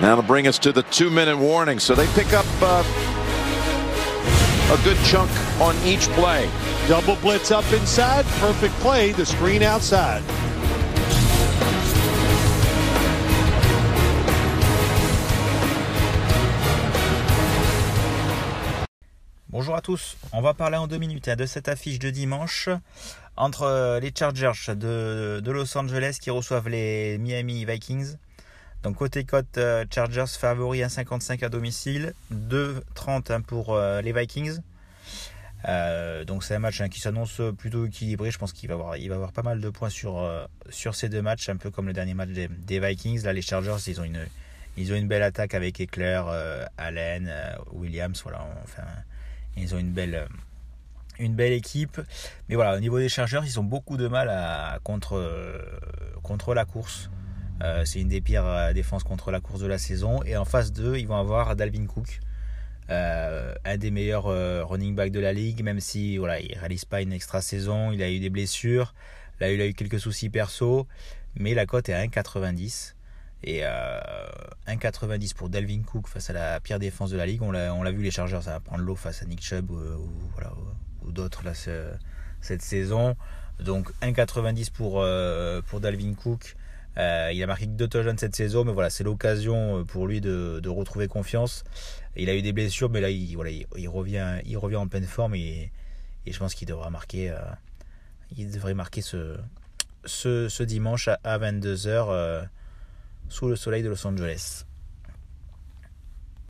That'll bring us to the two-minute warning. So they pick up uh, a good chunk on each play. Double blitz up inside. Perfect play. The screen outside. Bonjour à tous, on va parler en deux minutes hein, de cette affiche de dimanche entre euh, les Chargers de, Los Angeles qui reçoivent les Miami Vikings. Donc côté cote euh, Chargers favori 1,55 à domicile, 2,30 hein, pour euh, les Vikings. donc c'est un match hein, qui s'annonce plutôt équilibré. Je pense qu'il va avoir, avoir pas mal de points sur, ces deux matchs, un peu comme le dernier match des, Vikings. Là les Chargers ils ont une, ils ont une belle attaque avec Eclair, Allen, Williams. Voilà, enfin ils ont une belle, euh, équipe. Mais voilà, au niveau des chargeurs, ils ont beaucoup de mal à, euh, contre la course. Euh, c'est une des pires défenses contre la course de la saison. Et en face d'eux, ils vont avoir Dalvin Cook, un des meilleurs running backs de la ligue, même si voilà, il réalise pas une extra saison, il a eu des blessures, là il a eu quelques soucis perso, mais la cote est à 1,90. Et 1,90 pour Delvin Cook face à la pire défense de la ligue. On l'a vu, les Chargers, ça va prendre l'eau face à Nick Chubb ou, voilà, ou d'autres cette saison. Donc 1,90 pour, euh, pour Dalvin Cook. Euh, il a marqué deux touchdowns cette saison, mais voilà, c'est l'occasion euh, pour lui de, retrouver confiance. Il a eu des blessures, mais là, il, voilà, il, revient, il revient en pleine forme et, je pense qu'il devra marquer, il devrait marquer ce dimanche à, 22h sous le soleil de Los Angeles.